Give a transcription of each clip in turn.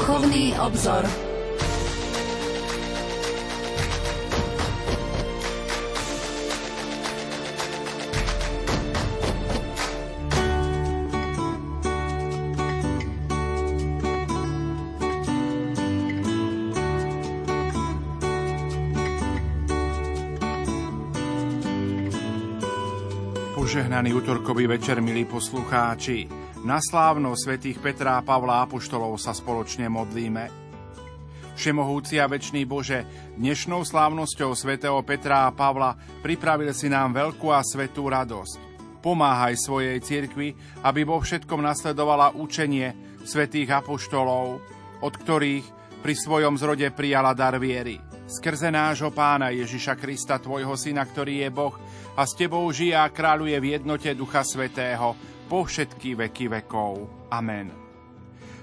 Duchovný obzor. Požehnaný útorkový večer, milí poslucháči. Na slávno svätých Petra a Pavla Apoštolov sa spoločne modlíme. Všemohúci a večný Bože, dnešnou slávnosťou svätého Petra a Pavla pripravil si nám veľkú a svetú radosť. Pomáhaj svojej cirkvi, aby vo všetkom nasledovala učenie svätých apoštolov, od ktorých pri svojom zrode prijala dar viery. Skrze nášho pána Ježiša Krista, tvojho syna, ktorý je Boh a s tebou žije a kráľuje v jednote Ducha Svetého po všetky veky vekov. Amen.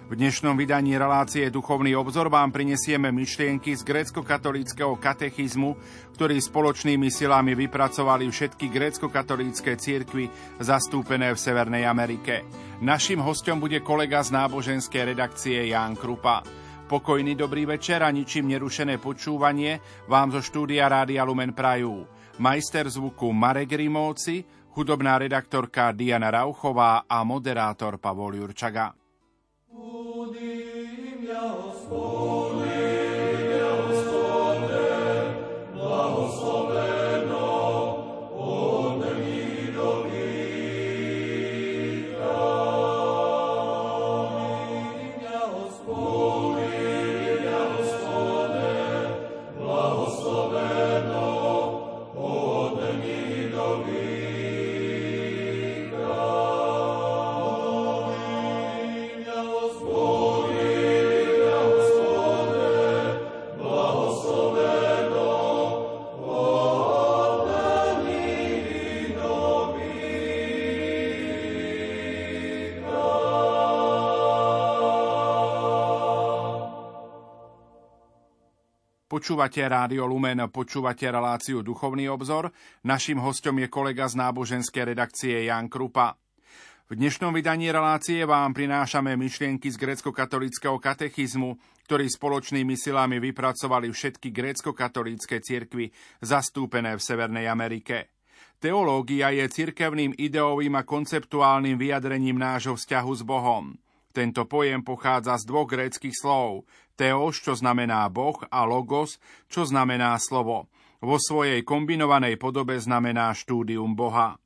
V dnešnom vydaní relácie Duchovný obzor vám prinesieme myšlienky z grécko-katolíckého katechizmu, ktorý spoločnými silami vypracovali všetky grécko-katolícké cirkvy zastúpené v Severnej Amerike. Našim hostom bude kolega z náboženskej redakcie Ján Krupa. Pokojný dobrý večer a ničím nerušené počúvanie vám zo štúdia Rádia Lumen Prajú. Majster zvuku Marek Rimovci, hudobná redaktorka Diana Rauchová a moderátor Pavol Jurčaga. Udim ja Počúvate Rádio Lumen, počúvate reláciu Duchovný obzor. Naším hostom je kolega z náboženskej redakcie Jan Krupa. V dnešnom vydaní relácie vám prinášame myšlienky z grécko-katolického katechizmu, ktorý spoločnými silami vypracovali všetky grécko-katolícke cirkvy zastúpené v Severnej Amerike. Teológia je cirkevným ideovým a konceptuálnym vyjadrením nášho vzťahu s Bohom. Tento pojem pochádza z dvoch gréckých slov Teos, čo znamená Boh, a Logos, čo znamená slovo. Vo svojej kombinovanej podobe znamená štúdium Boha.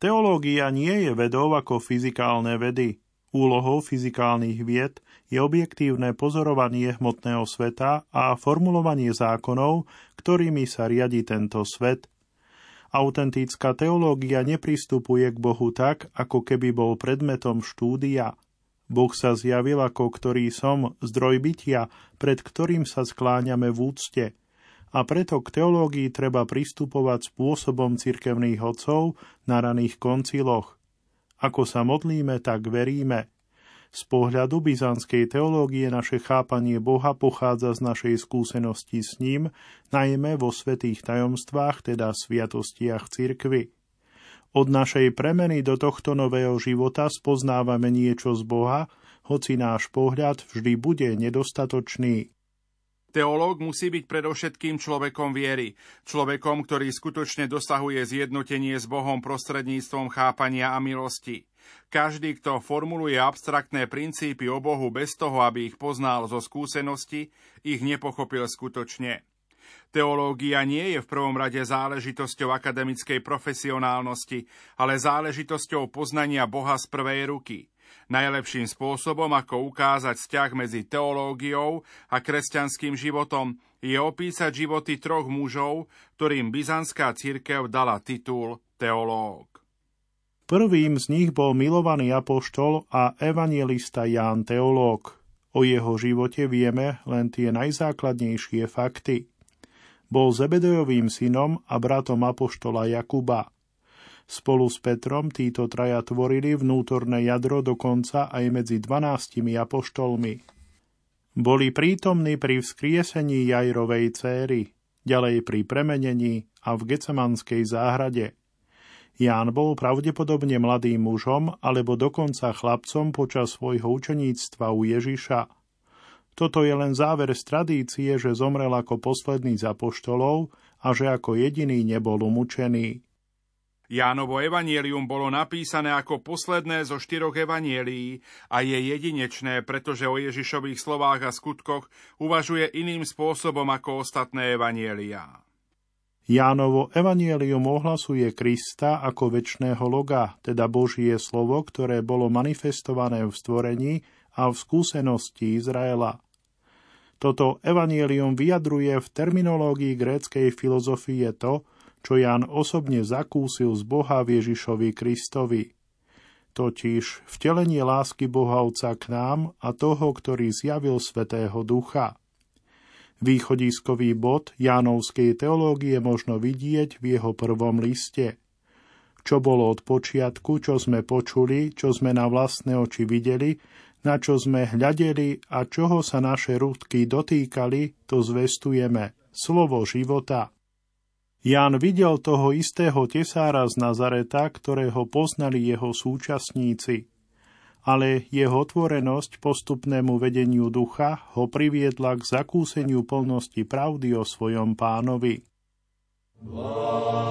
Teológia nie je vedou ako fyzikálne vedy. Úlohou fyzikálnych vied je objektívne pozorovanie hmotného sveta a formulovanie zákonov, ktorými sa riadi tento svet. Autentická teológia nepristupuje k Bohu tak, ako keby bol predmetom štúdia – Boh sa zjavil ako ktorý som, zdroj bytia, pred ktorým sa skláňame v úcte. A preto k teológii treba pristupovať spôsobom cirkevných hodcov na raných konciloch. Ako sa modlíme, tak veríme. Z pohľadu byzantskej teológie naše chápanie Boha pochádza z našej skúsenosti s ním, najmä vo svetých tajomstvách, teda sviatostiach cirkvy. Od našej premeny do tohto nového života spoznávame niečo z Boha, hoci náš pohľad vždy bude nedostatočný. Teológ musí byť predovšetkým človekom viery, človekom, ktorý skutočne dosahuje zjednotenie s Bohom prostredníctvom chápania a milosti. Každý, kto formuluje abstraktné princípy o Bohu bez toho, aby ich poznal zo skúsenosti, ich nepochopil skutočne. Teológia nie je v prvom rade záležitosťou akademickej profesionálnosti, ale záležitosťou poznania Boha z prvej ruky. Najlepším spôsobom, ako ukázať vzťah medzi teológiou a kresťanským životom, je opísať životy troch mužov, ktorým byzantská církev dala titul teológ. Prvým z nich bol milovaný apoštol a evangelista Ján Teológ. O jeho živote vieme len tie najzákladnejšie fakty. Bol Zebedejovým synom a bratom apoštola Jakuba. Spolu s Petrom títo traja tvorili vnútorné jadro dokonca aj medzi dvanáctimi apoštolmi. Boli prítomní pri vzkriesení Jajrovej céry, ďalej pri premenení a v Gecemanskej záhrade. Ján bol pravdepodobne mladým mužom alebo dokonca chlapcom počas svojho učeníctva u Ježiša – Toto je len záver z tradície, že zomrel ako posledný z apoštolov a že ako jediný nebol umúčený. Jánovo evanielium bolo napísané ako posledné zo štyroch evanielií a je jedinečné, pretože o Ježišových slovách a skutkoch uvažuje iným spôsobom ako ostatné evanielia. Jánovo evanielium ohlasuje Krista ako väčšného loga, teda Božie slovo, ktoré bolo manifestované v stvorení a v skúsenosti Izraela. Toto evanielium vyjadruje v terminológii gréckej filozofie to, čo Jan osobne zakúsil z Boha Ježišovi Kristovi. Totiž vtelenie lásky Boha Otca k nám a toho, ktorý zjavil Svetého Ducha. Východiskový bod Jánovskej teológie možno vidieť v jeho prvom liste. Čo bolo od počiatku, čo sme počuli, čo sme na vlastné oči videli, na čo sme hľadeli a čoho sa naše rúdky dotýkali, to zvestujeme. Slovo života. Ján videl toho istého tesára z Nazareta, ktorého poznali jeho súčasníci. Ale jeho otvorenosť postupnému vedeniu ducha ho priviedla k zakúseniu plnosti pravdy o svojom pánovi. Blahoslav.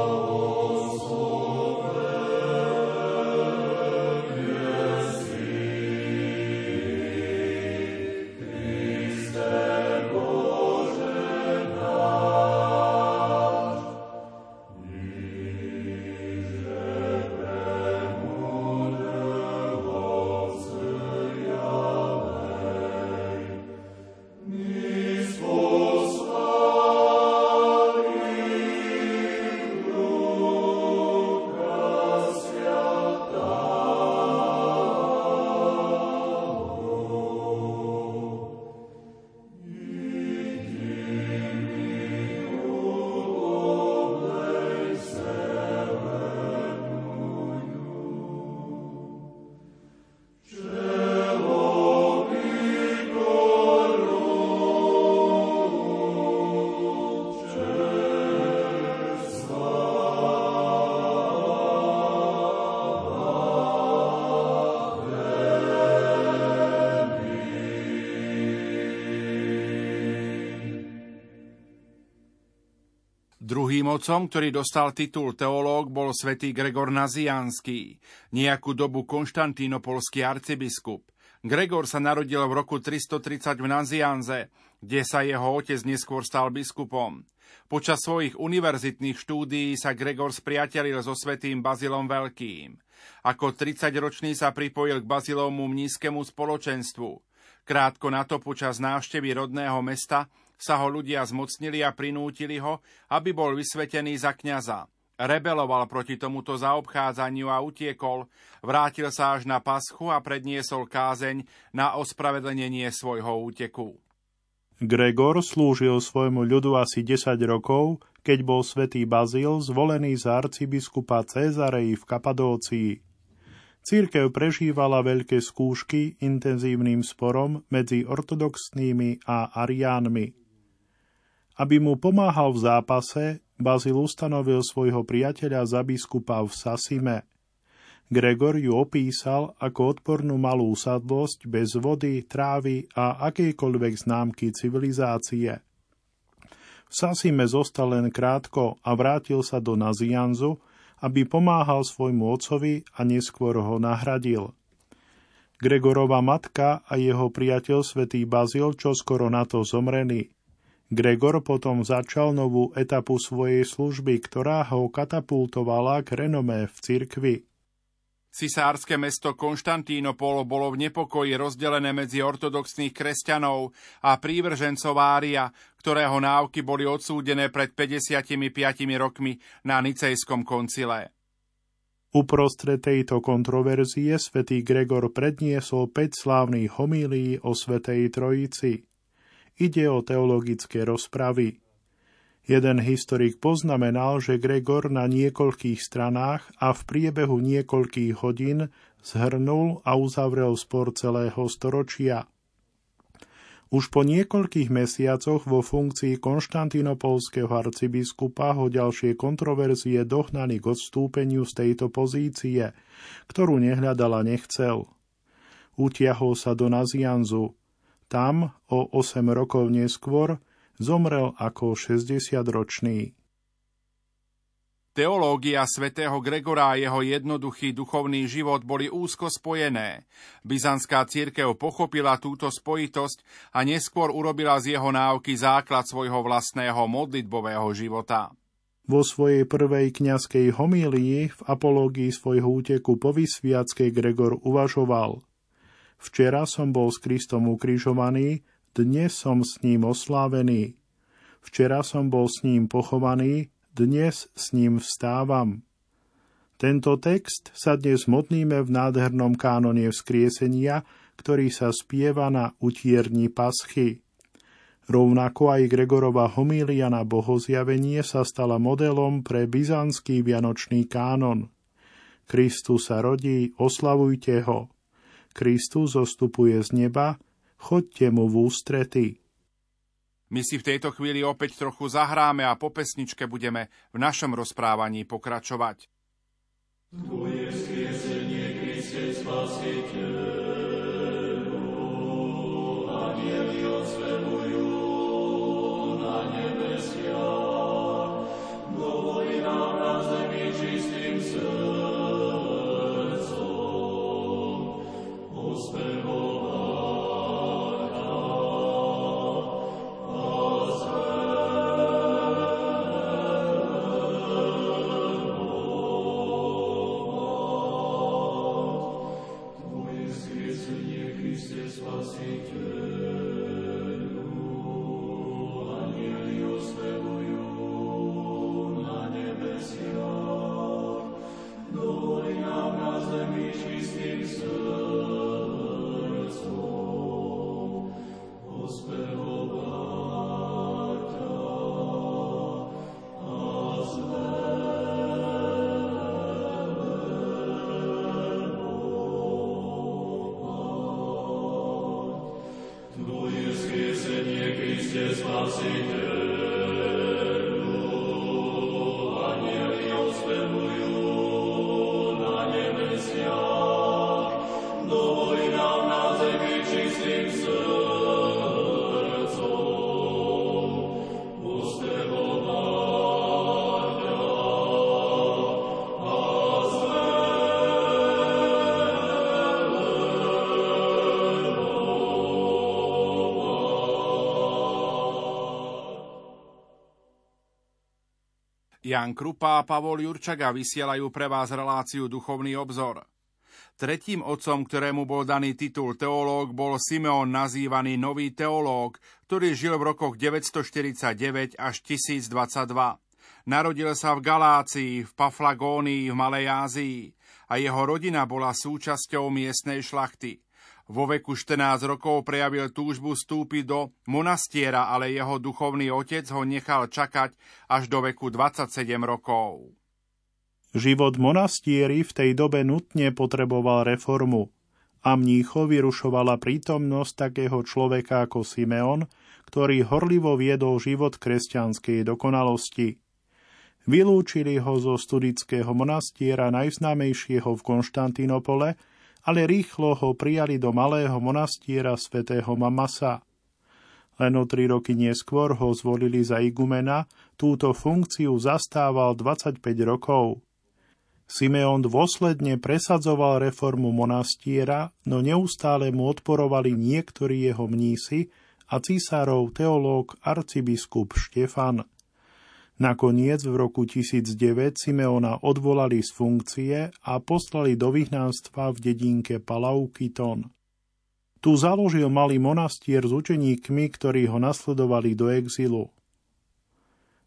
Druhým otcom, ktorý dostal titul teológ, bol svätý Gregor Nazianský, nejakú dobu konštantínopolský arcibiskup. Gregor sa narodil v roku 330 v Nazianze, kde sa jeho otec neskôr stal biskupom. Počas svojich univerzitných štúdií sa Gregor spriatelil so svetým Bazilom Veľkým. Ako 30-ročný sa pripojil k Bazilovmu mnízkemu spoločenstvu. Krátko na to počas návštevy rodného mesta sa ho ľudia zmocnili a prinútili ho, aby bol vysvetený za kňaza. Rebeloval proti tomuto zaobchádzaniu a utiekol, vrátil sa až na paschu a predniesol kázeň na ospravedlnenie svojho úteku. Gregor slúžil svojmu ľudu asi 10 rokov, keď bol svätý Bazil zvolený za arcibiskupa Cezareji v Kapadócii. Církev prežívala veľké skúšky intenzívnym sporom medzi ortodoxnými a ariánmi. Aby mu pomáhal v zápase, Bazil ustanovil svojho priateľa za biskupa v Sasime. Gregor ju opísal ako odpornú malú sadlosť bez vody, trávy a akejkoľvek známky civilizácie. V Sasime zostal len krátko a vrátil sa do Nazianzu, aby pomáhal svojmu otcovi a neskôr ho nahradil. Gregorova matka a jeho priateľ svätý Bazil čo skoro na to zomreli. Gregor potom začal novú etapu svojej služby, ktorá ho katapultovala k renomé v cirkvi. Cisárske mesto Konštantínopol bolo v nepokoji rozdelené medzi ortodoxných kresťanov a prívržencov Ária, ktorého návky boli odsúdené pred 55 rokmi na Nicejskom koncile. Uprostred tejto kontroverzie svätý Gregor predniesol 5 slávnych homílií o Svetej Trojici – Ide o teologické rozpravy. Jeden historik poznamenal, že Gregor na niekoľkých stranách a v priebehu niekoľkých hodín zhrnul a uzavrel spor celého storočia. Už po niekoľkých mesiacoch vo funkcii konštantinopolského arcibiskupa ho ďalšie kontroverzie dohnali k odstúpeniu z tejto pozície, ktorú nehľadala nechcel. Utiahol sa do Nazianzu, Tam, o 8 rokov neskôr, zomrel ako 60-ročný. Teológia svätého Gregora a jeho jednoduchý duchovný život boli úzko spojené. Byzantská církev pochopila túto spojitosť a neskôr urobila z jeho náuky základ svojho vlastného modlitbového života. Vo svojej prvej kňazskej homílii v apológii svojho úteku po vysviackej Gregor uvažoval Včera som bol s Kristom ukrižovaný, dnes som s ním oslávený. Včera som bol s ním pochovaný, dnes s ním vstávam. Tento text sa dnes modníme v nádhernom kánone vzkriesenia, ktorý sa spieva na utierni paschy. Rovnako aj Gregorova homília na bohozjavenie sa stala modelom pre byzantský vianočný kánon. Kristus sa rodí, oslavujte ho. Kristus zostupuje z neba, chodte mu v ústrety. My si v tejto chvíli opäť trochu zahráme a po pesničke budeme v našom rozprávaní pokračovať. Tvoje skriesenie, Kriste, spasiteľ. Jan Krupa a Pavol Jurčaga vysielajú pre vás reláciu Duchovný obzor. Tretím otcom, ktorému bol daný titul teológ, bol Simeon nazývaný Nový teológ, ktorý žil v rokoch 949 až 1022. Narodil sa v Galácii, v Paflagónii, v Malej Ázii a jeho rodina bola súčasťou miestnej šlachty. Vo veku 14 rokov prejavil túžbu stúpiť do monastiera, ale jeho duchovný otec ho nechal čakať až do veku 27 rokov. Život monastieri v tej dobe nutne potreboval reformu a mnícho vyrušovala prítomnosť takého človeka ako Simeon, ktorý horlivo viedol život kresťanskej dokonalosti. Vylúčili ho zo studického monastiera najznámejšieho v Konštantínopole – ale rýchlo ho prijali do malého monastiera svätého Mamasa. Len o tri roky neskôr ho zvolili za igumena, túto funkciu zastával 25 rokov. Simeon dôsledne presadzoval reformu monastiera, no neustále mu odporovali niektorí jeho mnísi a císarov teológ arcibiskup Štefan. Nakoniec v roku 1009 Simeona odvolali z funkcie a poslali do vyhnanstva v dedinke Palaukiton. Tu založil malý monastier s učeníkmi, ktorí ho nasledovali do exilu.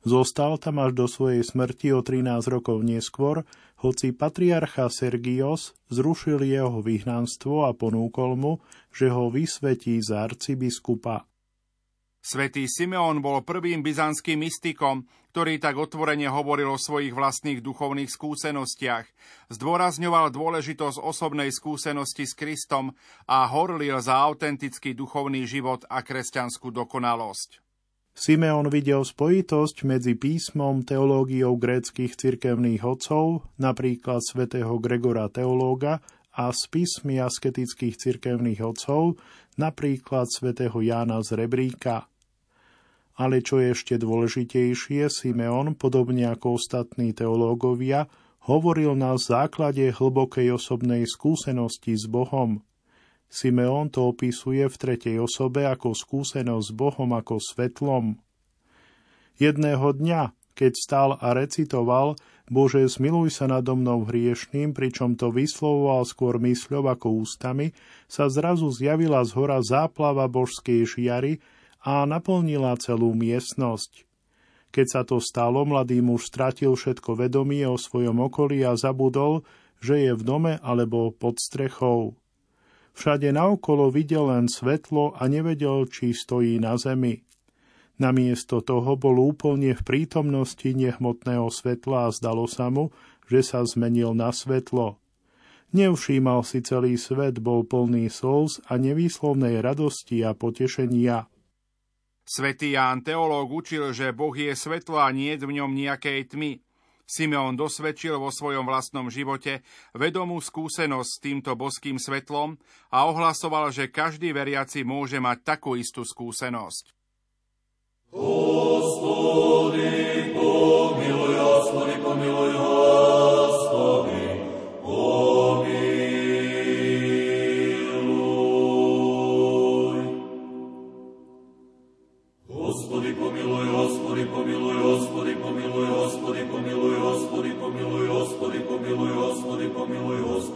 Zostal tam až do svojej smrti o 13 rokov neskôr, hoci patriarcha Sergios zrušil jeho vyhnanstvo a ponúkol mu, že ho vysvetí za arcibiskupa. Svetý Simeon bol prvým byzantským mystikom, ktorý tak otvorene hovoril o svojich vlastných duchovných skúsenostiach, zdôrazňoval dôležitosť osobnej skúsenosti s Kristom a horlil za autentický duchovný život a kresťanskú dokonalosť. Simeon videl spojitosť medzi písmom, teológiou gréckých cirkevných odcov, napríklad svätého Gregora teológa, a spismi asketických cirkevných otcov, napríklad svätého Jána z Rebríka. Ale čo je ešte dôležitejšie, Simeon, podobne ako ostatní teológovia, hovoril na základe hlbokej osobnej skúsenosti s Bohom. Simeon to opisuje v tretej osobe ako skúsenosť s Bohom ako svetlom. Jedného dňa, keď stal a recitoval Bože, zmiluj sa nado mnou hriešným, pričom to vyslovoval skôr mysľou ako ústami, sa zrazu zjavila z hora záplava božskej žiary a naplnila celú miestnosť. Keď sa to stalo, mladý muž stratil všetko vedomie o svojom okolí a zabudol, že je v dome alebo pod strechou. Všade naokolo videl len svetlo a nevedel, či stojí na zemi. Namiesto toho bol úplne v prítomnosti nehmotného svetla a zdalo sa mu, že sa zmenil na svetlo. Nevšímal si celý svet, bol plný slz a nevýslovnej radosti a potešenia. Svetý Ján teológ učil, že Boh je svetlo a nie v ňom nejakej tmy. Simeon dosvedčil vo svojom vlastnom živote vedomú skúsenosť s týmto boským svetlom a ohlasoval, že každý veriaci môže mať takú istú skúsenosť. Hospody, pomiluj, hospody, pomiluj, hospody.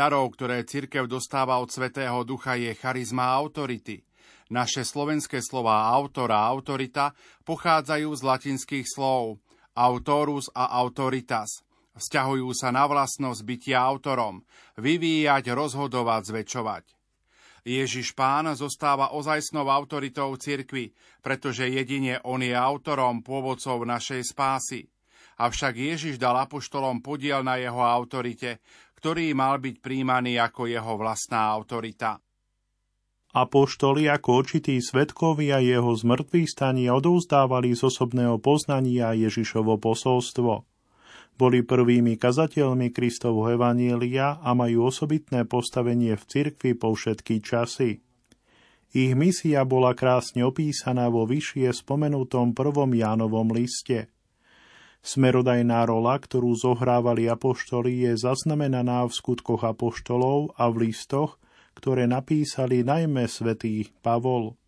Darov, ktoré cirkev dostáva od Svetého Ducha, je charizma autority. Naše slovenské slová autora a autorita pochádzajú z latinských slov autorus a autoritas. Vzťahujú sa na vlastnosť bytia autorom, vyvíjať, rozhodovať, zväčšovať. Ježiš Pán zostáva ozajstnou autoritou cirkvy, pretože jedine On je autorom pôvodcov našej spásy. Avšak Ježiš dal apoštolom podiel na jeho autorite, ktorý mal byť príjmaný ako jeho vlastná autorita. Apoštoli ako očití svetkovia jeho zmrtvých staní odovzdávali z osobného poznania Ježišovo posolstvo. Boli prvými kazateľmi Kristovho Evanielia a majú osobitné postavenie v cirkvi po všetky časy. Ich misia bola krásne opísaná vo vyššie spomenutom prvom Jánovom liste. Smerodajná rola, ktorú zohrávali apoštoli, je zaznamenaná v skutkoch apoštolov a v listoch, ktoré napísali najmä svätý Pavol.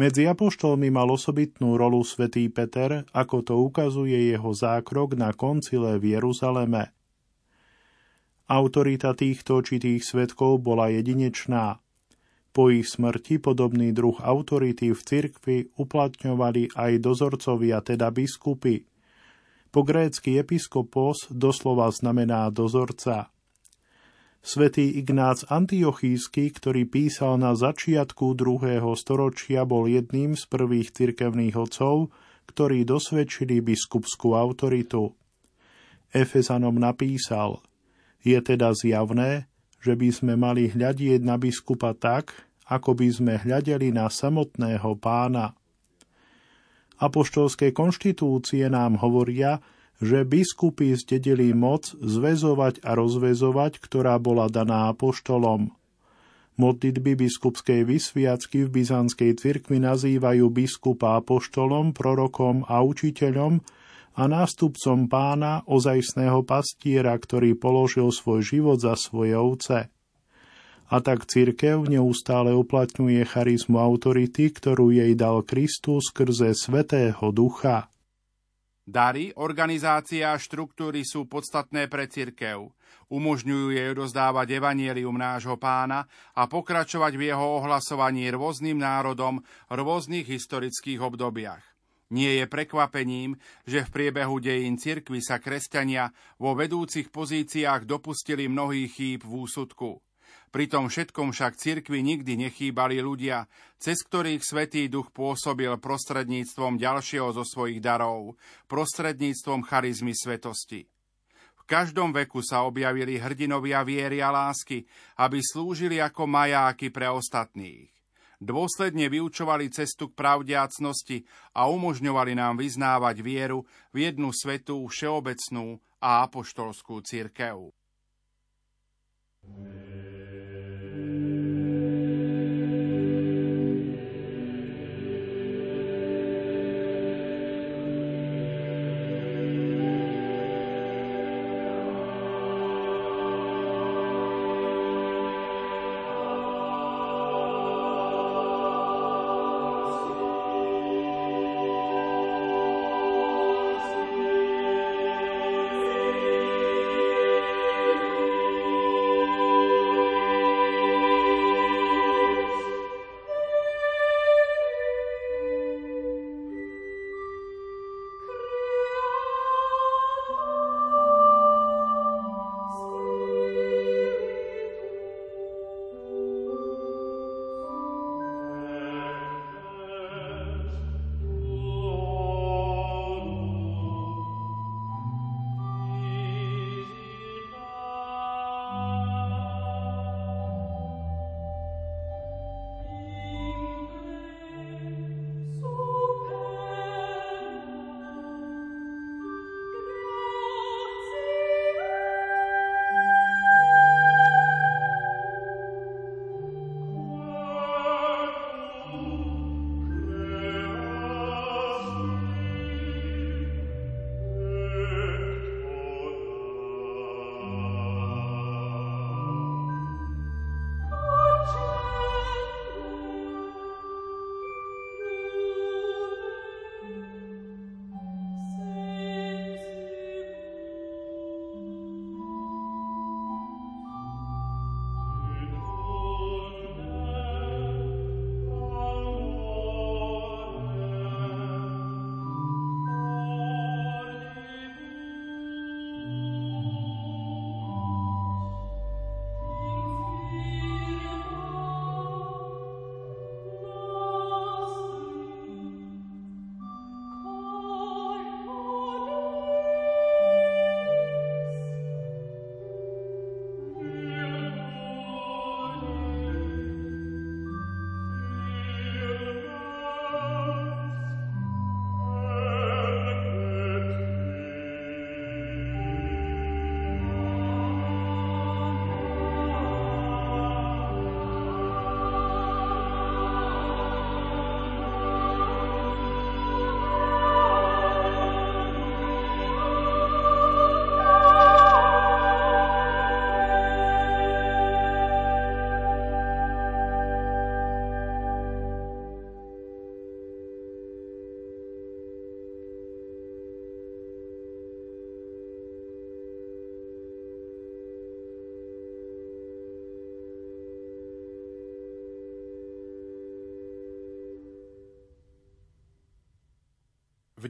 Medzi apoštolmi mal osobitnú rolu svätý Peter, ako to ukazuje jeho zákrok na koncile v Jeruzaleme. Autorita týchto očitých svetkov bola jedinečná. Po ich smrti podobný druh autority v cirkvi uplatňovali aj dozorcovia, teda biskupy. Po grécky episkopos doslova znamená dozorca. Svetý Ignác Antiochísky, ktorý písal na začiatku druhého storočia, bol jedným z prvých cirkevných otcov, ktorí dosvedčili biskupskú autoritu. Efezanom napísal, je teda zjavné, že by sme mali hľadieť na biskupa tak, ako by sme hľadeli na samotného pána. Apoštolské konštitúcie nám hovoria, že biskupy zdedili moc zväzovať a rozvezovať, ktorá bola daná apoštolom. Modlitby biskupskej vysviacky v byzantskej cirkvi nazývajú biskupa apoštolom, prorokom a učiteľom, a nástupcom pána ozajstného pastiera, ktorý položil svoj život za svoje ovce. A tak cirkev neustále uplatňuje charizmu autority, ktorú jej dal Kristus skrze Svetého Ducha. Dary, organizácia a štruktúry sú podstatné pre cirkev. Umožňujú jej rozdávať evanielium nášho pána a pokračovať v jeho ohlasovaní rôznym národom v rôznych historických obdobiach. Nie je prekvapením, že v priebehu dejín cirkvy sa kresťania vo vedúcich pozíciách dopustili mnohých chýb v úsudku. Pri tom všetkom však cirkvi nikdy nechýbali ľudia, cez ktorých Svetý Duch pôsobil prostredníctvom ďalšieho zo svojich darov, prostredníctvom charizmy svetosti. V každom veku sa objavili hrdinovia viery a lásky, aby slúžili ako majáky pre ostatných dôsledne vyučovali cestu k pravdiacnosti a umožňovali nám vyznávať vieru v jednu svetú, všeobecnú a apoštolskú církev. V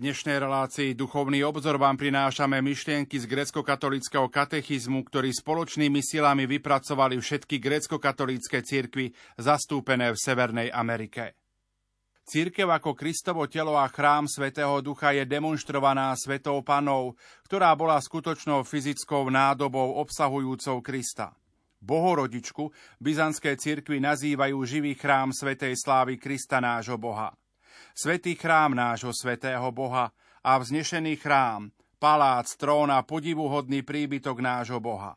dnešnej relácii Duchovný obzor vám prinášame myšlienky z grecko-katolického katechizmu, ktorý spoločnými silami vypracovali všetky grecko-katolícke cirkvy zastúpené v Severnej Amerike. Církev ako Kristovo telo a chrám Svetého Ducha je demonstrovaná Svetou Panou, ktorá bola skutočnou fyzickou nádobou obsahujúcou Krista. Bohorodičku byzantské cirkvy nazývajú živý chrám Svetej slávy Krista nášho Boha svetý chrám nášho svetého Boha a vznešený chrám, palác, trón a podivuhodný príbytok nášho Boha.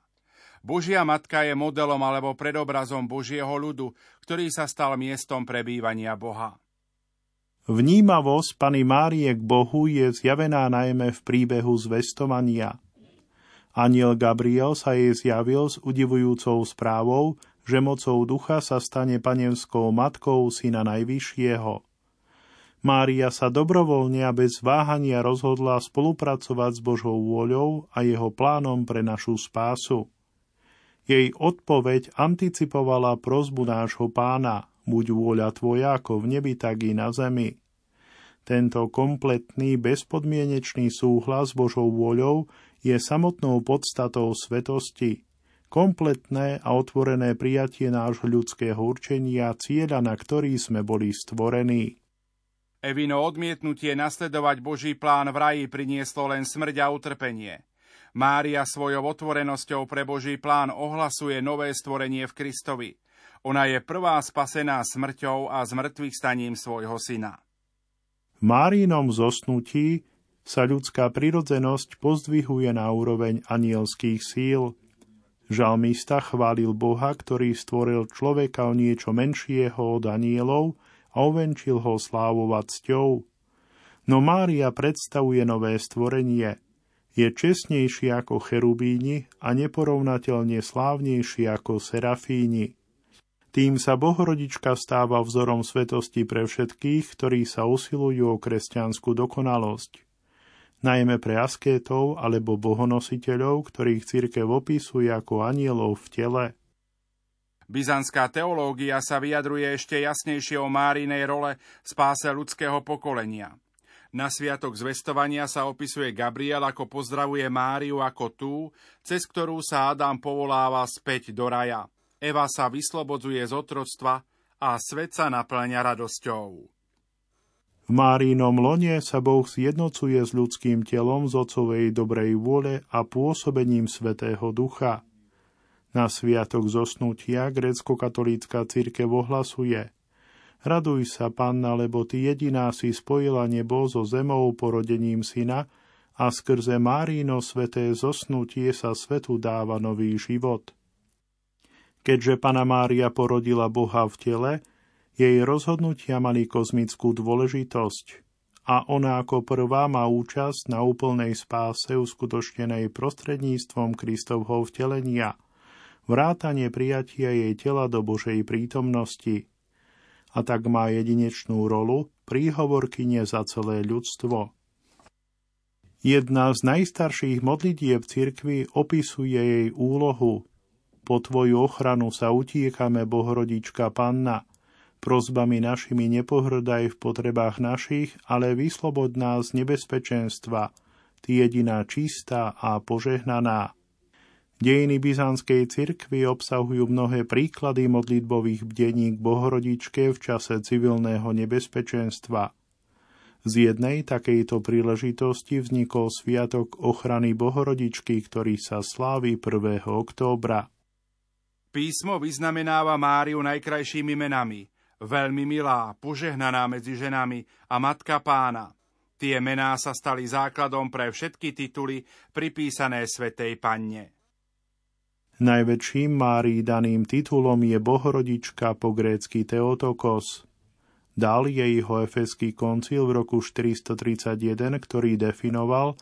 Božia Matka je modelom alebo predobrazom Božieho ľudu, ktorý sa stal miestom prebývania Boha. Vnímavosť Pany Márie k Bohu je zjavená najmä v príbehu zvestovania. Aniel Gabriel sa jej zjavil s udivujúcou správou, že mocou ducha sa stane panenskou matkou syna Najvyššieho. Mária sa dobrovoľne a bez váhania rozhodla spolupracovať s Božou vôľou a jeho plánom pre našu spásu. Jej odpoveď anticipovala prozbu nášho pána, buď vôľa tvoja ako v nebi, tak i na zemi. Tento kompletný, bezpodmienečný súhlas s Božou vôľou je samotnou podstatou svetosti, kompletné a otvorené prijatie nášho ľudského určenia, cieľa, na ktorý sme boli stvorení. Evino odmietnutie nasledovať Boží plán v raji prinieslo len smrť a utrpenie. Mária svojou otvorenosťou pre Boží plán ohlasuje nové stvorenie v Kristovi. Ona je prvá spasená smrťou a zmrtvých staním svojho syna. V Márinom zosnutí sa ľudská prirodzenosť pozdvihuje na úroveň anielských síl. Žalmista chválil Boha, ktorý stvoril človeka o niečo menšieho od anielov a ovenčil ho slávou a cťou. No Mária predstavuje nové stvorenie. Je čestnejší ako cherubíni a neporovnateľne slávnejší ako serafíni. Tým sa Bohorodička stáva vzorom svetosti pre všetkých, ktorí sa usilujú o kresťanskú dokonalosť. Najmä pre askétov alebo bohonositeľov, ktorých církev opisuje ako anielov v tele – Byzantská teológia sa vyjadruje ešte jasnejšie o Márinej role v spáse ľudského pokolenia. Na sviatok zvestovania sa opisuje Gabriel ako pozdravuje Máriu ako tú, cez ktorú sa Adam povoláva späť do raja. Eva sa vyslobodzuje z otroctva a svet sa naplňa radosťou. V Márínom lone sa Boh zjednocuje s ľudským telom z ocovej dobrej vôle a pôsobením Svetého Ducha – na sviatok zosnutia grécko-katolícka církev ohlasuje Raduj sa, panna, lebo ty jediná si spojila nebo so zemou porodením syna a skrze Márino sveté zosnutie sa svetu dáva nový život. Keďže Pana Mária porodila Boha v tele, jej rozhodnutia mali kozmickú dôležitosť a ona ako prvá má účasť na úplnej spáse uskutočnenej prostredníctvom Kristovho vtelenia – vrátanie prijatia jej tela do Božej prítomnosti. A tak má jedinečnú rolu príhovorkyne za celé ľudstvo. Jedna z najstarších modlitieb cirkvi opisuje jej úlohu. Po tvoju ochranu sa utiekame, Bohorodička Panna. Prozbami našimi nepohrdaj v potrebách našich, ale vyslobod nás z nebezpečenstva. Ty jediná čistá a požehnaná. Dejiny byzantskej cirkvy obsahujú mnohé príklady modlitbových bdení k Bohorodičke v čase civilného nebezpečenstva. Z jednej takejto príležitosti vznikol sviatok ochrany Bohorodičky, ktorý sa slávi 1. októbra. Písmo vyznamenáva Máriu najkrajšími menami. Veľmi milá, požehnaná medzi ženami a matka pána. Tie mená sa stali základom pre všetky tituly pripísané Svetej Panne. Najväčším Márii daným titulom je Bohorodička po grécky Teotokos. Dal jej ho Efeský koncil v roku 431, ktorý definoval,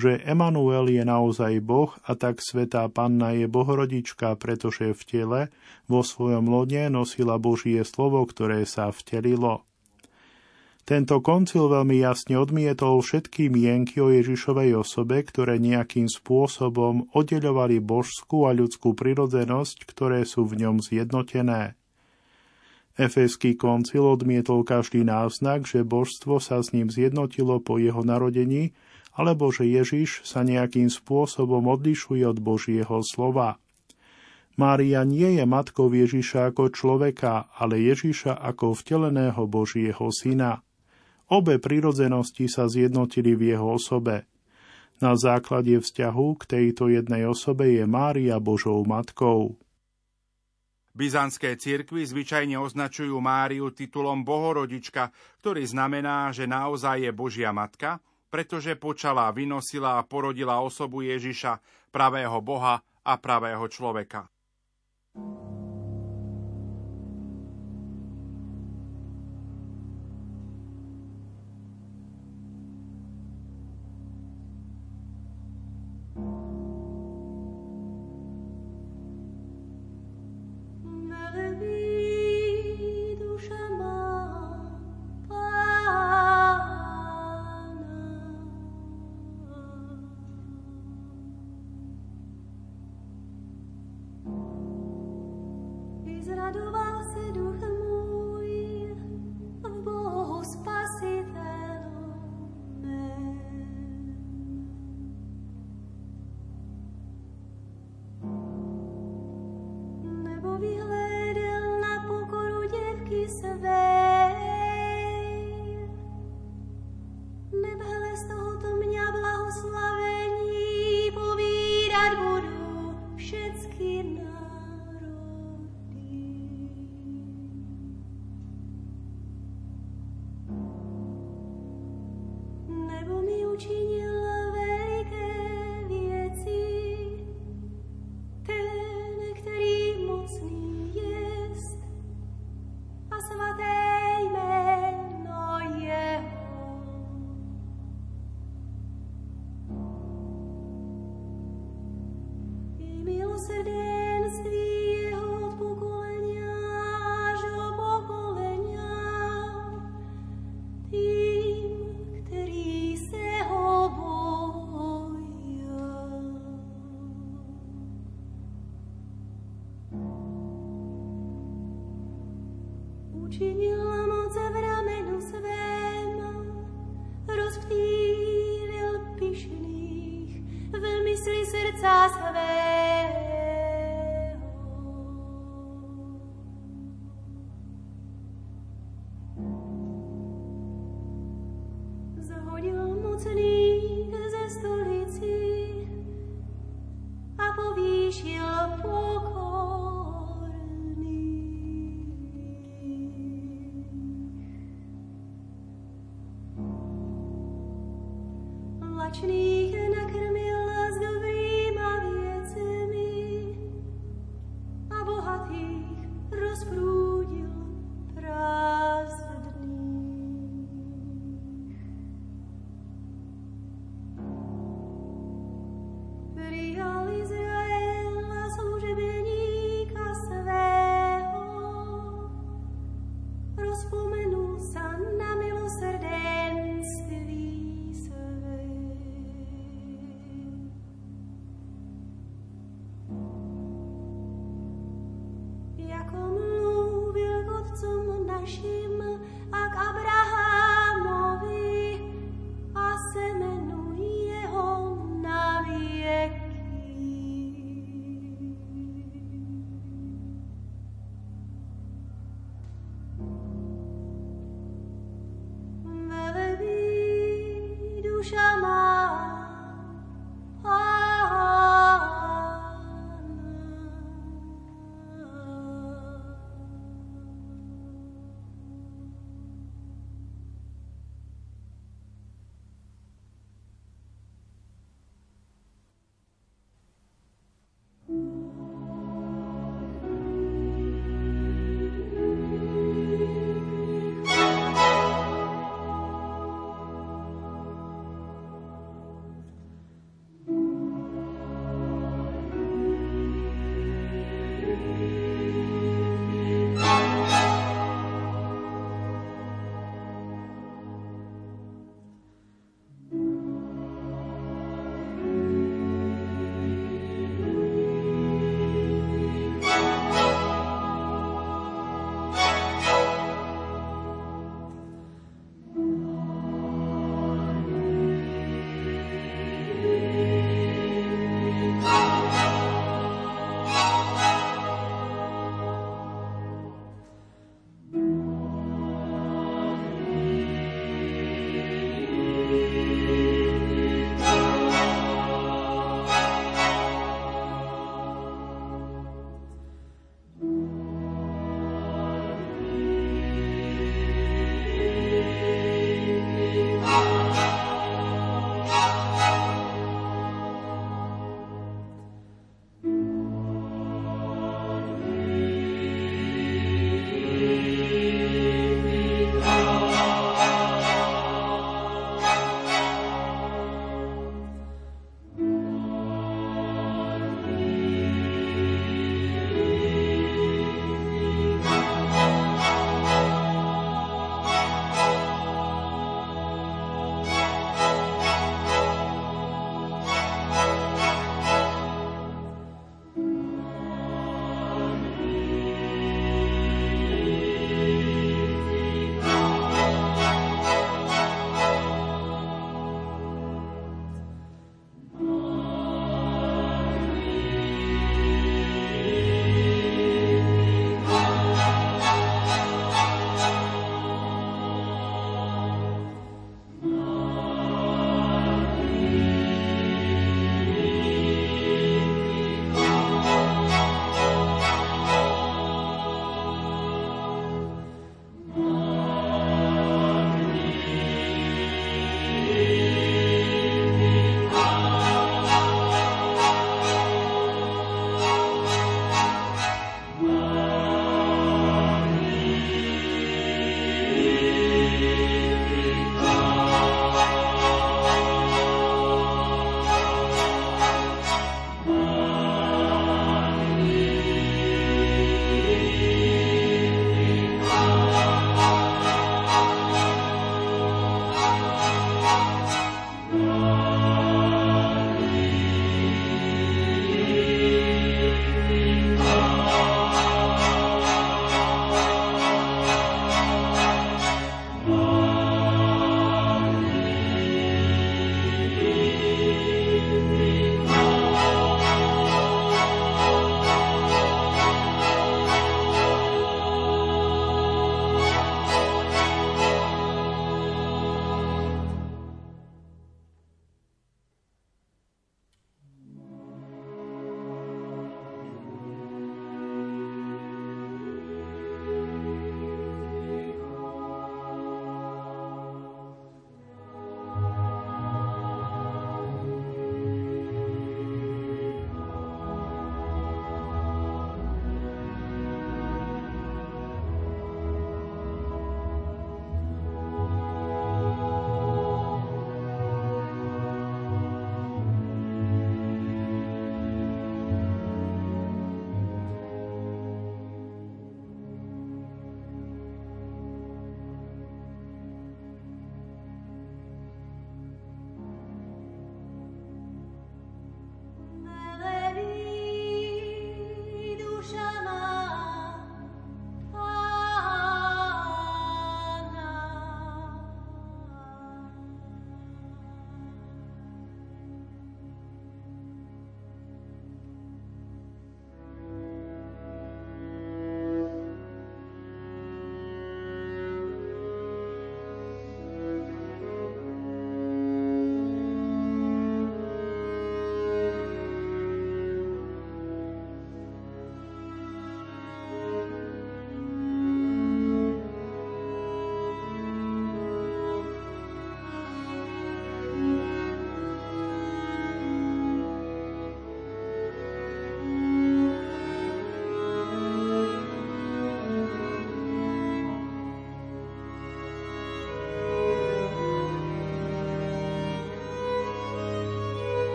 že Emanuel je naozaj Boh a tak Svetá Panna je Bohorodička, pretože v tele vo svojom lone nosila Božie slovo, ktoré sa vtelilo. Tento koncil veľmi jasne odmietol všetky mienky o Ježišovej osobe, ktoré nejakým spôsobom oddeľovali božskú a ľudskú prirodzenosť, ktoré sú v ňom zjednotené. Efeský koncil odmietol každý náznak, že božstvo sa s ním zjednotilo po jeho narodení, alebo že Ježiš sa nejakým spôsobom odlišuje od Božieho slova. Mária nie je matkou Ježiša ako človeka, ale Ježiša ako vteleného Božieho syna. Obe prirodzenosti sa zjednotili v jeho osobe. Na základe vzťahu k tejto jednej osobe je Mária Božou matkou. Byzantské cirkvy zvyčajne označujú Máriu titulom Bohorodička, ktorý znamená, že naozaj je Božia matka, pretože počala, vynosila a porodila osobu Ježiša, pravého Boha a pravého človeka.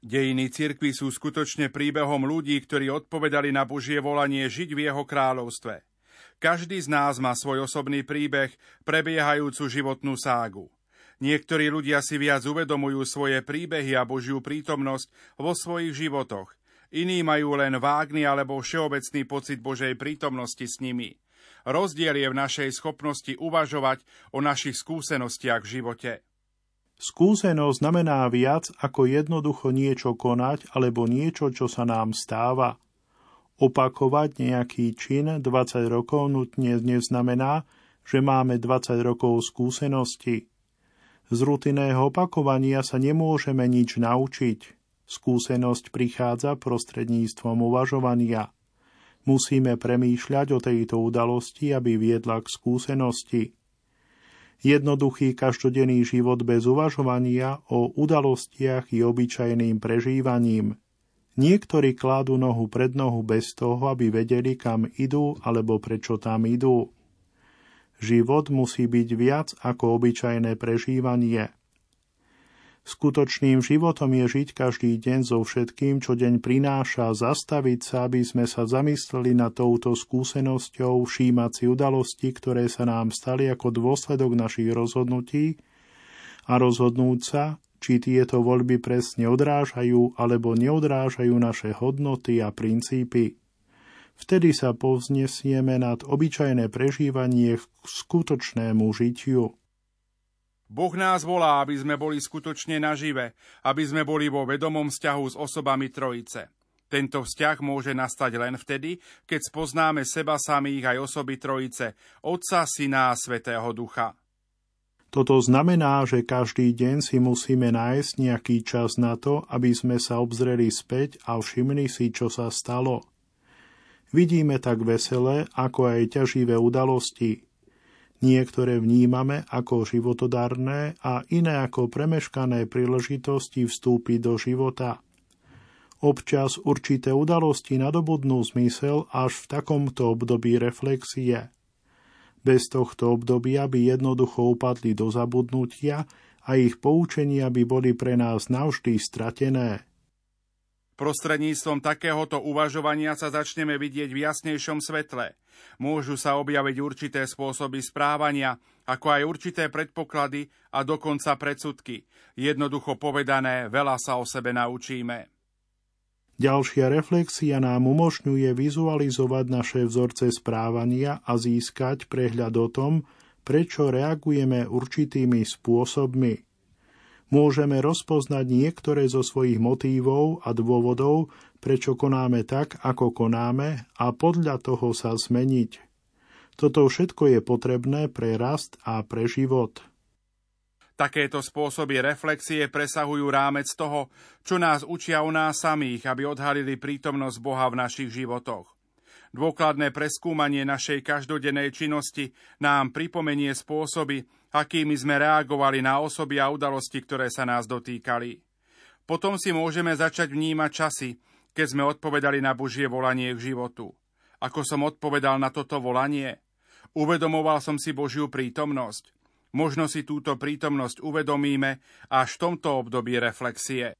Dejiny cirkvy sú skutočne príbehom ľudí, ktorí odpovedali na Božie volanie žiť v jeho kráľovstve. Každý z nás má svoj osobný príbeh, prebiehajúcu životnú ságu. Niektorí ľudia si viac uvedomujú svoje príbehy a Božiu prítomnosť vo svojich životoch. Iní majú len vágny alebo všeobecný pocit Božej prítomnosti s nimi. Rozdiel je v našej schopnosti uvažovať o našich skúsenostiach v živote. Skúsenosť znamená viac ako jednoducho niečo konať alebo niečo, čo sa nám stáva. Opakovať nejaký čin 20 rokov nutne neznamená, že máme 20 rokov skúsenosti. Z rutinného opakovania sa nemôžeme nič naučiť. Skúsenosť prichádza prostredníctvom uvažovania. Musíme premýšľať o tejto udalosti, aby viedla k skúsenosti. Jednoduchý každodenný život bez uvažovania o udalostiach i obyčajným prežívaním. Niektorí kladú nohu pred nohu bez toho, aby vedeli, kam idú alebo prečo tam idú. Život musí byť viac ako obyčajné prežívanie – Skutočným životom je žiť každý deň so všetkým, čo deň prináša, zastaviť sa, aby sme sa zamysleli na touto skúsenosťou, všímať si udalosti, ktoré sa nám stali ako dôsledok našich rozhodnutí a rozhodnúť sa, či tieto voľby presne odrážajú alebo neodrážajú naše hodnoty a princípy. Vtedy sa povznesieme nad obyčajné prežívanie k skutočnému žitiu. Boh nás volá, aby sme boli skutočne nažive, aby sme boli vo vedomom vzťahu s osobami Trojice. Tento vzťah môže nastať len vtedy, keď spoznáme seba samých aj osoby Trojice, Otca, Syna a Svetého Ducha. Toto znamená, že každý deň si musíme nájsť nejaký čas na to, aby sme sa obzreli späť a všimli si, čo sa stalo. Vidíme tak veselé, ako aj ťaživé udalosti, Niektoré vnímame ako životodárne a iné ako premeškané príležitosti vstúpiť do života. Občas určité udalosti nadobudnú zmysel až v takomto období reflexie. Bez tohto obdobia by jednoducho upadli do zabudnutia a ich poučenia by boli pre nás navždy stratené. Prostredníctvom takéhoto uvažovania sa začneme vidieť v jasnejšom svetle. Môžu sa objaviť určité spôsoby správania, ako aj určité predpoklady a dokonca predsudky. Jednoducho povedané, veľa sa o sebe naučíme. Ďalšia reflexia nám umožňuje vizualizovať naše vzorce správania a získať prehľad o tom, prečo reagujeme určitými spôsobmi môžeme rozpoznať niektoré zo svojich motívov a dôvodov, prečo konáme tak, ako konáme a podľa toho sa zmeniť. Toto všetko je potrebné pre rast a pre život. Takéto spôsoby reflexie presahujú rámec toho, čo nás učia o nás samých, aby odhalili prítomnosť Boha v našich životoch. Dôkladné preskúmanie našej každodennej činnosti nám pripomenie spôsoby, akými sme reagovali na osoby a udalosti, ktoré sa nás dotýkali. Potom si môžeme začať vnímať časy, keď sme odpovedali na Božie volanie k životu. Ako som odpovedal na toto volanie? Uvedomoval som si Božiu prítomnosť. Možno si túto prítomnosť uvedomíme až v tomto období reflexie.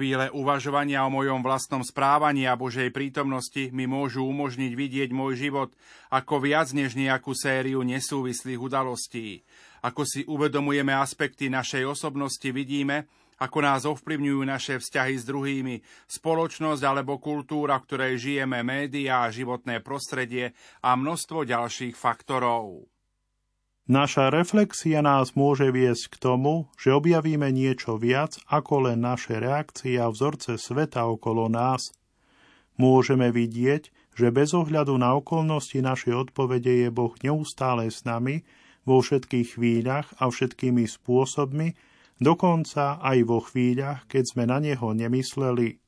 Chvíle uvažovania o mojom vlastnom správaní a Božej prítomnosti mi môžu umožniť vidieť môj život ako viac než nejakú sériu nesúvislých udalostí. Ako si uvedomujeme aspekty našej osobnosti, vidíme, ako nás ovplyvňujú naše vzťahy s druhými, spoločnosť alebo kultúra, v ktorej žijeme, médiá, životné prostredie a množstvo ďalších faktorov. Naša reflexia nás môže viesť k tomu, že objavíme niečo viac ako len naše reakcie a vzorce sveta okolo nás. Môžeme vidieť, že bez ohľadu na okolnosti našej odpovede je Boh neustále s nami vo všetkých chvíľach a všetkými spôsobmi, dokonca aj vo chvíľach, keď sme na Neho nemysleli.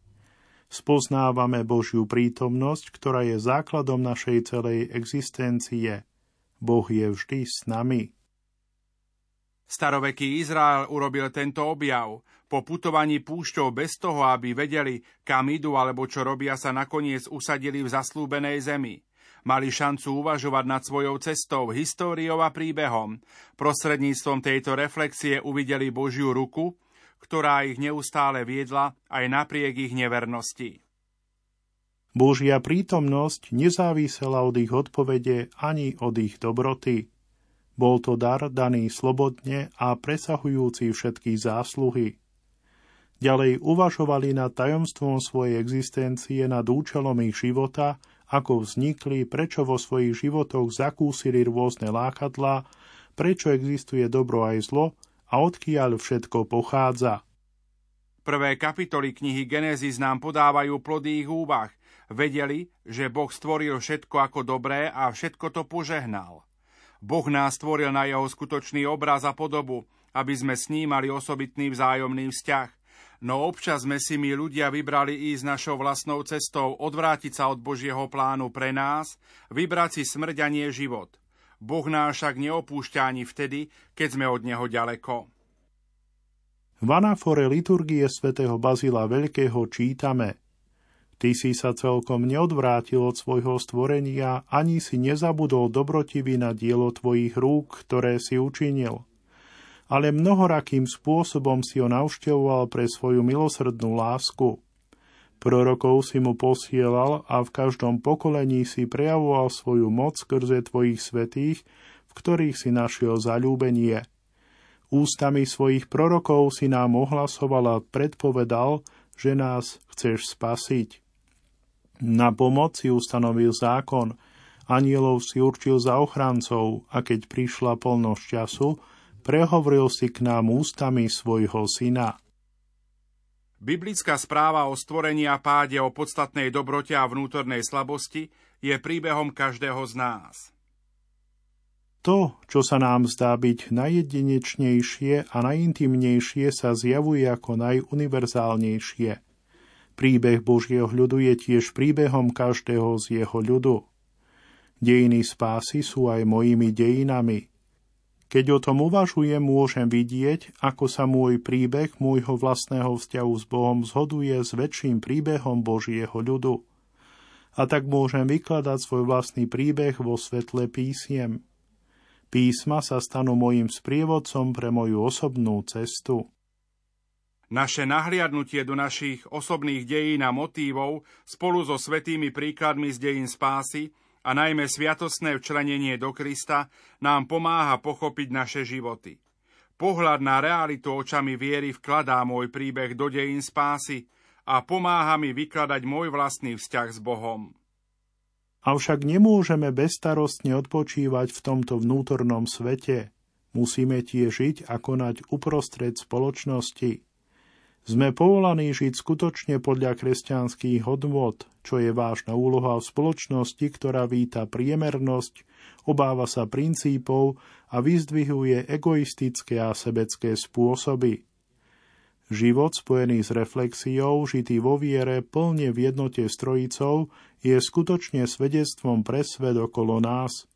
Spoznávame Božiu prítomnosť, ktorá je základom našej celej existencie – Boh je vždy s nami. Staroveký Izrael urobil tento objav. Po putovaní púšťou bez toho, aby vedeli, kam idú alebo čo robia, sa nakoniec usadili v zaslúbenej zemi. Mali šancu uvažovať nad svojou cestou, históriou a príbehom. Prostredníctvom tejto reflexie uvideli Božiu ruku, ktorá ich neustále viedla aj napriek ich nevernosti. Božia prítomnosť nezávisela od ich odpovede ani od ich dobroty. Bol to dar daný slobodne a presahujúci všetky zásluhy. Ďalej uvažovali nad tajomstvom svojej existencie, nad účelom ich života, ako vznikli, prečo vo svojich životoch zakúsili rôzne lákadlá, prečo existuje dobro aj zlo a odkiaľ všetko pochádza. Prvé kapitoly knihy Genesis nám podávajú plody ich úvah, Vedeli, že Boh stvoril všetko ako dobré a všetko to požehnal. Boh nás stvoril na jeho skutočný obraz a podobu, aby sme s ním mali osobitný vzájomný vzťah. No občas sme si my ľudia vybrali ísť našou vlastnou cestou, odvrátiť sa od Božieho plánu pre nás, vybrať si smrť a nie život. Boh nás však neopúšťa ani vtedy, keď sme od Neho ďaleko. V anafore liturgie svätého Bazila Veľkého čítame – Ty si sa celkom neodvrátil od svojho stvorenia, ani si nezabudol dobrotivý na dielo tvojich rúk, ktoré si učinil. Ale mnohorakým spôsobom si ho navštevoval pre svoju milosrdnú lásku. Prorokov si mu posielal a v každom pokolení si prejavoval svoju moc skrze tvojich svetých, v ktorých si našiel zalúbenie. Ústami svojich prorokov si nám ohlasoval a predpovedal, že nás chceš spasiť. Na pomoc si ustanovil zákon, anielov si určil za ochrancov a keď prišla plnosť času, prehovoril si k nám ústami svojho syna. Biblická správa o stvorení a páde o podstatnej dobrote a vnútornej slabosti je príbehom každého z nás. To, čo sa nám zdá byť najjedinečnejšie a najintimnejšie, sa zjavuje ako najuniverzálnejšie. Príbeh Božieho ľudu je tiež príbehom každého z jeho ľudu. Dejiny spásy sú aj mojimi dejinami. Keď o tom uvažujem, môžem vidieť, ako sa môj príbeh môjho vlastného vzťahu s Bohom zhoduje s väčším príbehom Božieho ľudu. A tak môžem vykladať svoj vlastný príbeh vo svetle písiem. Písma sa stanú mojim sprievodcom pre moju osobnú cestu. Naše nahliadnutie do našich osobných dejín a motívov spolu so svetými príkladmi z dejín spásy a najmä sviatosné včlenenie do Krista nám pomáha pochopiť naše životy. Pohľad na realitu očami viery vkladá môj príbeh do dejín spásy a pomáha mi vykladať môj vlastný vzťah s Bohom. Avšak nemôžeme bezstarostne odpočívať v tomto vnútornom svete. Musíme tiež žiť a konať uprostred spoločnosti. Sme povolaní žiť skutočne podľa kresťanských hodnôt, čo je vážna úloha v spoločnosti, ktorá víta priemernosť, obáva sa princípov a vyzdvihuje egoistické a sebecké spôsoby. Život spojený s reflexiou, žitý vo viere, plne v jednote s trojicou, je skutočne svedectvom pre svet okolo nás.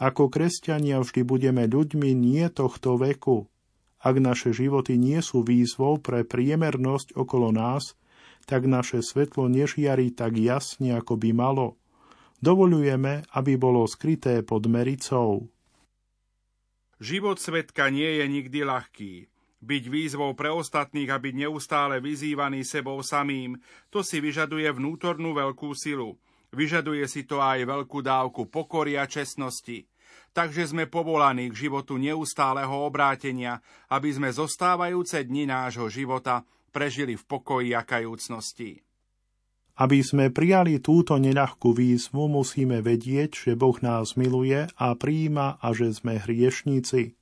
Ako kresťania vždy budeme ľuďmi nie tohto veku. Ak naše životy nie sú výzvou pre priemernosť okolo nás, tak naše svetlo nežiari tak jasne, ako by malo. Dovolujeme, aby bolo skryté pod mericou. Život svetka nie je nikdy ľahký. Byť výzvou pre ostatných a byť neustále vyzývaný sebou samým, to si vyžaduje vnútornú veľkú silu. Vyžaduje si to aj veľkú dávku pokory a čestnosti. Takže sme povolaní k životu neustáleho obrátenia, aby sme zostávajúce dni nášho života prežili v pokoji a kajúcnosti. Aby sme prijali túto neľahkú výzvu, musíme vedieť, že Boh nás miluje a príjima a že sme hriešníci.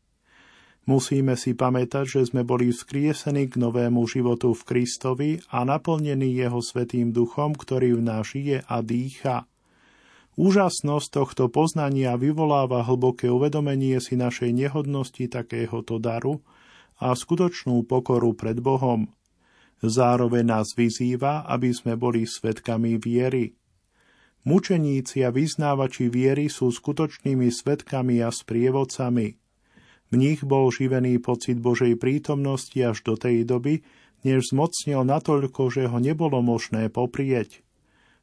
Musíme si pamätať, že sme boli vzkriesení k novému životu v Kristovi a naplnení Jeho Svetým duchom, ktorý v nás žije a dýcha. Úžasnosť tohto poznania vyvoláva hlboké uvedomenie si našej nehodnosti takéhoto daru a skutočnú pokoru pred Bohom. Zároveň nás vyzýva, aby sme boli svetkami viery. Mučeníci a vyznávači viery sú skutočnými svetkami a sprievodcami – v nich bol živený pocit Božej prítomnosti až do tej doby, než zmocnil natoľko, že ho nebolo možné poprieť.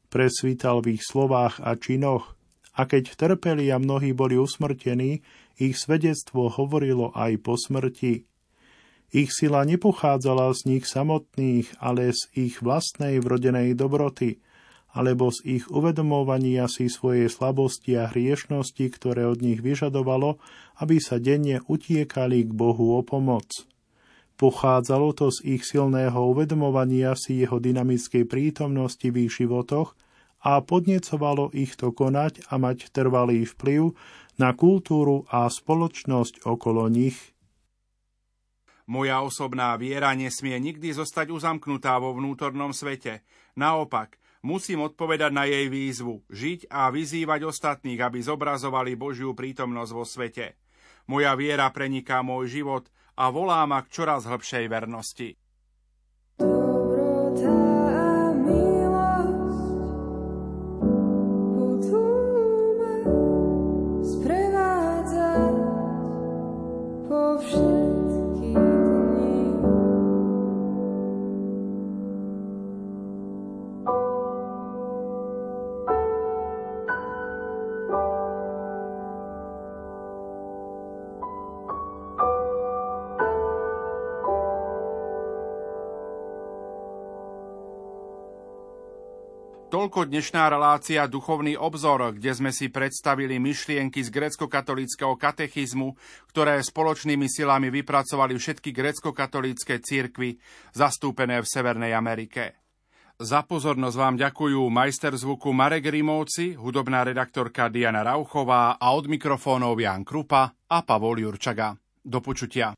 Presvítal v ich slovách a činoch, a keď trpeli a mnohí boli usmrtení, ich svedectvo hovorilo aj po smrti. Ich sila nepochádzala z nich samotných, ale z ich vlastnej vrodenej dobroty, alebo z ich uvedomovania si svojej slabosti a hriešnosti, ktoré od nich vyžadovalo, aby sa denne utiekali k Bohu o pomoc. Pochádzalo to z ich silného uvedomovania si jeho dynamickej prítomnosti v ich životoch a podnecovalo ich to konať a mať trvalý vplyv na kultúru a spoločnosť okolo nich. Moja osobná viera nesmie nikdy zostať uzamknutá vo vnútornom svete. Naopak, Musím odpovedať na jej výzvu, žiť a vyzývať ostatných, aby zobrazovali Božiu prítomnosť vo svete. Moja viera preniká môj život a volá ma k čoraz hlbšej vernosti. Toľko dnešná relácia Duchovný obzor, kde sme si predstavili myšlienky z grecko-katolického katechizmu, ktoré spoločnými silami vypracovali všetky grecko-katolícke cirkvy zastúpené v Severnej Amerike. Za pozornosť vám ďakujú majster zvuku Marek Rimovci, hudobná redaktorka Diana Rauchová a od mikrofónov Jan Krupa a Pavol Jurčaga. Do počutia.